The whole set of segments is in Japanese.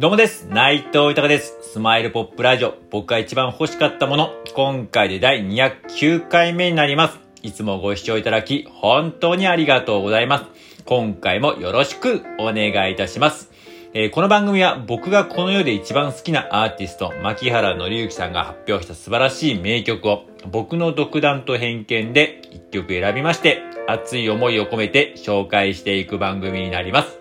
どうもです。内藤豊です。スマイルポップラジオ。僕が一番欲しかったもの。今回で第209回目になります。いつもご視聴いただき、本当にありがとうございます。今回もよろしくお願いいたします。えーこの番組は僕がこの世で一番好きなアーティスト、牧原紀之さんが発表した素晴らしい名曲を、僕の独断と偏見で一曲選びまして、熱い思いを込めて紹介していく番組になります。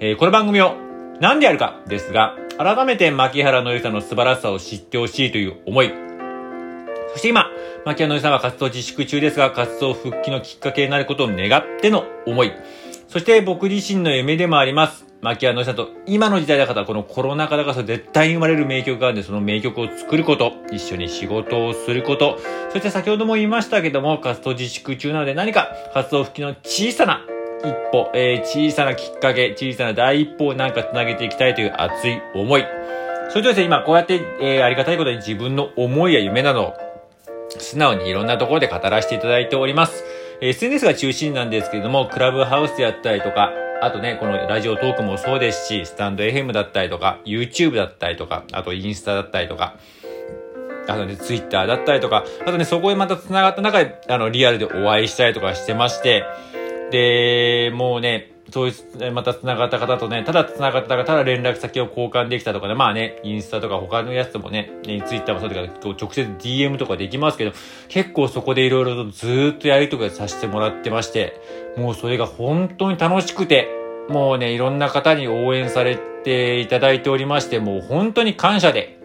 えーこの番組を何でやるかですが、改めて牧原のりさんの素晴らしさを知ってほしいという思い。そして今、牧原のりさんは活動自粛中ですが、活動復帰のきっかけになることを願っての思い。そして僕自身の夢でもあります。牧原のりさんと今の時代だからこのコロナ禍だから絶対に生まれる名曲があるんで、その名曲を作ること、一緒に仕事をすること、そして先ほども言いましたけども、活動自粛中なので何か活動復帰の小さな一歩、えー小さなきっかけ、小さな第一歩をなんか繋げていきたいという熱い思い。それとですね、今こうやって、えーありがたいことに自分の思いや夢など素直にいろんなところで語らせていただいております。え SNS が中心なんですけれども、クラブハウスであったりとか、あとね、このラジオトークもそうですし、スタンド FM だったりとか、YouTube だったりとか、あとインスタだったりとか、あとね、ツイッターだったりとか、あとね、そこへまた繋がった中で、あの、リアルでお会いしたりとかしてまして、で、もうね、そういう、また繋がった方とね、ただ繋がった方、ただ連絡先を交換できたとかね、まあね、インスタとか他のやつもね、ツイッターもそうだけど、直接 DM とかできますけど、結構そこでいろいろとずっとやりとりさせてもらってまして、もうそれが本当に楽しくて、もうね、いろんな方に応援されていただいておりまして、もう本当に感謝で、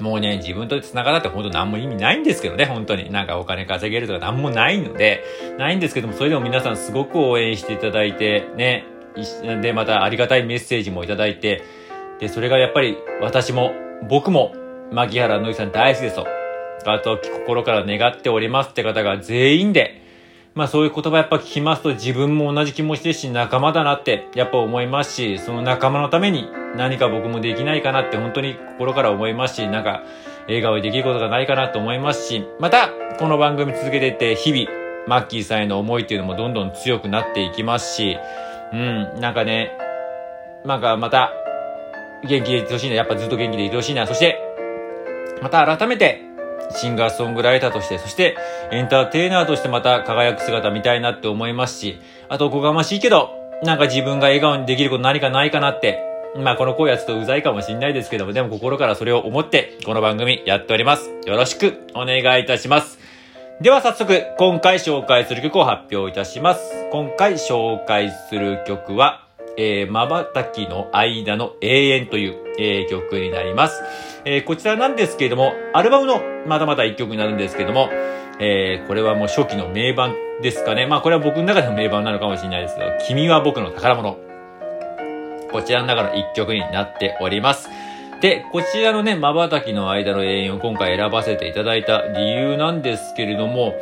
もうね、自分と繋がったって本当何も意味ないんですけどね、本当に。なんかお金稼げるとか何もないので、ないんですけども、それでも皆さんすごく応援していただいて、ね、で、またありがたいメッセージもいただいて、で、それがやっぱり私も、僕も、牧原のりさん大好きですと。あと、心から願っておりますって方が全員で、まあそういう言葉やっぱ聞きますと自分も同じ気持ちですし仲間だなってやっぱ思いますし、その仲間のために何か僕もできないかなって本当に心から思いますし、なんか笑顔でできることがないかなと思いますし、またこの番組続けてて日々、マッキーさんへの思いっていうのもどんどん強くなっていきますし、うん、なんかね、なんかまた元気でいてほしいな、やっぱずっと元気でいてほしいな、そして、また改めてシンガーソングライターとして、そしてエンターテイナーとしてまた輝く姿見たいなって思いますし、あとおこがましいけど、なんか自分が笑顔にできること何かないかなって、まあこの声はちょっとうざいかもしんないですけども、でも心からそれを思ってこの番組やっております。よろしくお願いいたします。では早速、今回紹介する曲を発表いたします。今回紹介する曲は、えー、瞬きの間の永遠という、えー曲になります。えーこちらなんですけれども、アルバムのまだまだ一曲になるんですけども、えーこれはもう初期の名盤ですかね。まあこれは僕の中での名盤なのかもしれないですけど、君は僕の宝物。こちらの中の一曲になっております。で、こちらのね、瞬きの間の永遠を今回選ばせていただいた理由なんですけれども、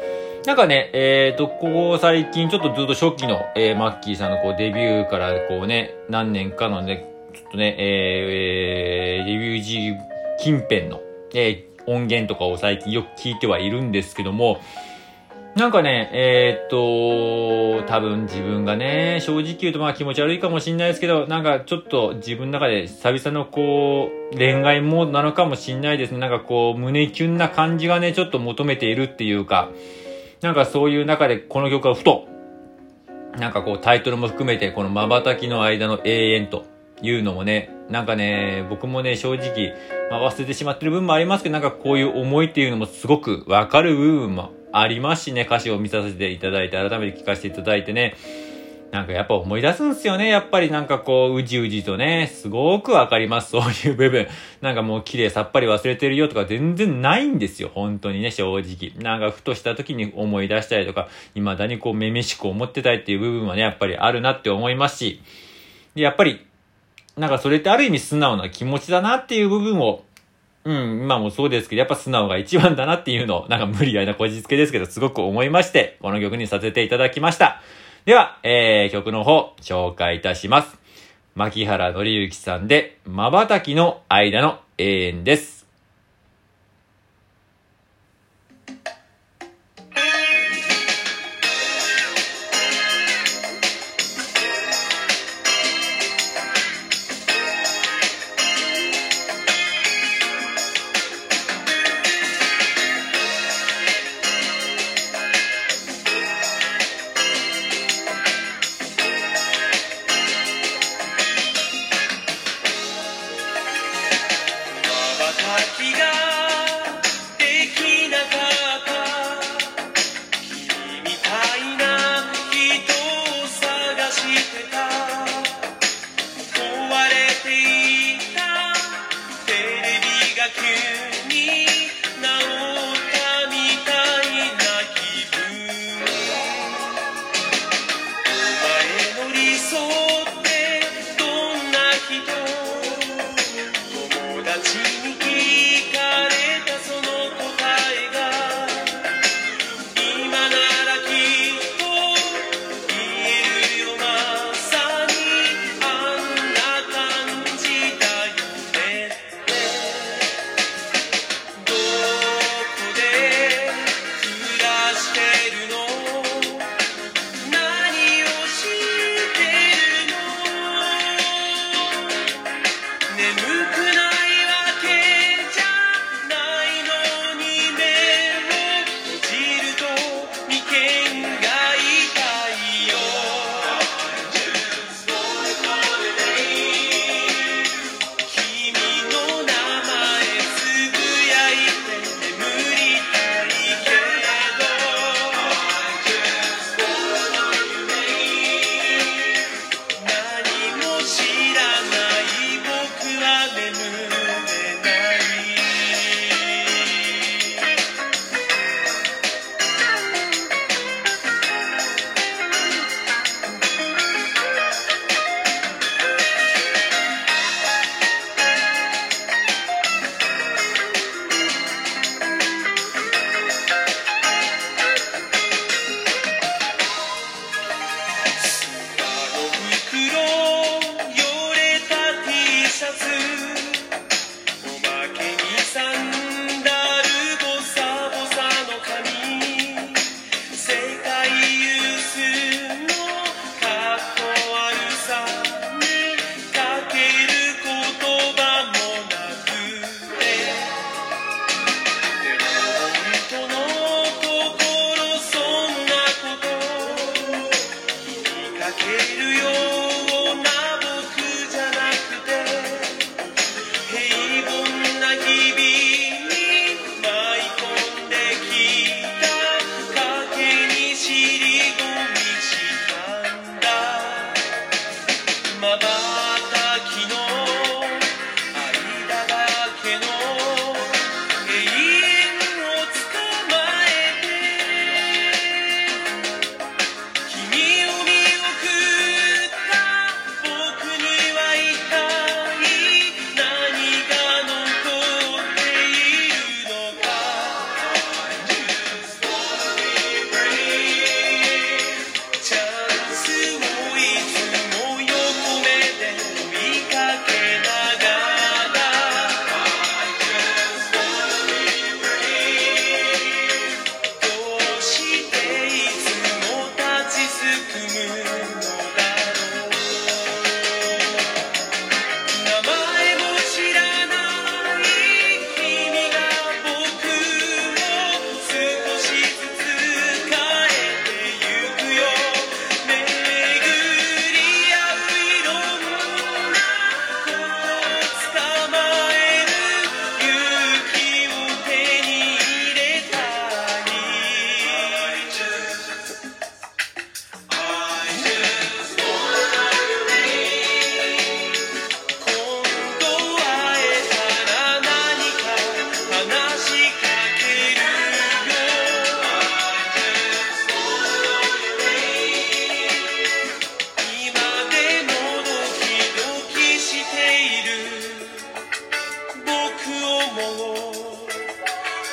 なんかね、えっ、と、ここ最近ちょっとずっと初期の、えーマッキーさんのこうデビューからこうね、何年かのね、ちょっとね、えーえーデビュー時近辺の、えー音源とかを最近よく聞いてはいるんですけども、なんかね、えーっと、多分自分がね、正直言うとまあ気持ち悪いかもしれないですけど、なんかちょっと自分の中で久々のこう、恋愛モードなのかもしれないですね。なんかこう、胸キュンな感じがね、ちょっと求めているっていうか、なんかそういう中でこの曲はふと、なんかこうタイトルも含めてこの瞬きの間の永遠というのもね、なんかね、僕もね、正直、まあ、忘れてしまってる部分もありますけど、なんかこういう思いっていうのもすごくわかる部分もありますしね、歌詞を見させていただいて、改めて聞かせていただいてね、なんかやっぱ思い出すんすよね。やっぱりなんかこう、うじうじとね、すごくわかります。そういう部分。なんかもう綺麗さっぱり忘れてるよとか全然ないんですよ。本当にね、正直。なんかふとした時に思い出したりとか、未だにこう、めめしく思ってたいっていう部分はね、やっぱりあるなって思いますし、でやっぱり、なんかそれってある意味素直な気持ちだなっていう部分を、うん、今もそうですけど、やっぱ素直が一番だなっていうのを、なんか無理やりなこじつけですけど、すごく思いまして、この曲にさせていただきました。では、えー、曲の方、紹介いたします。牧原紀之さんで、瞬きの間の永遠です。「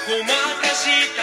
ごまかした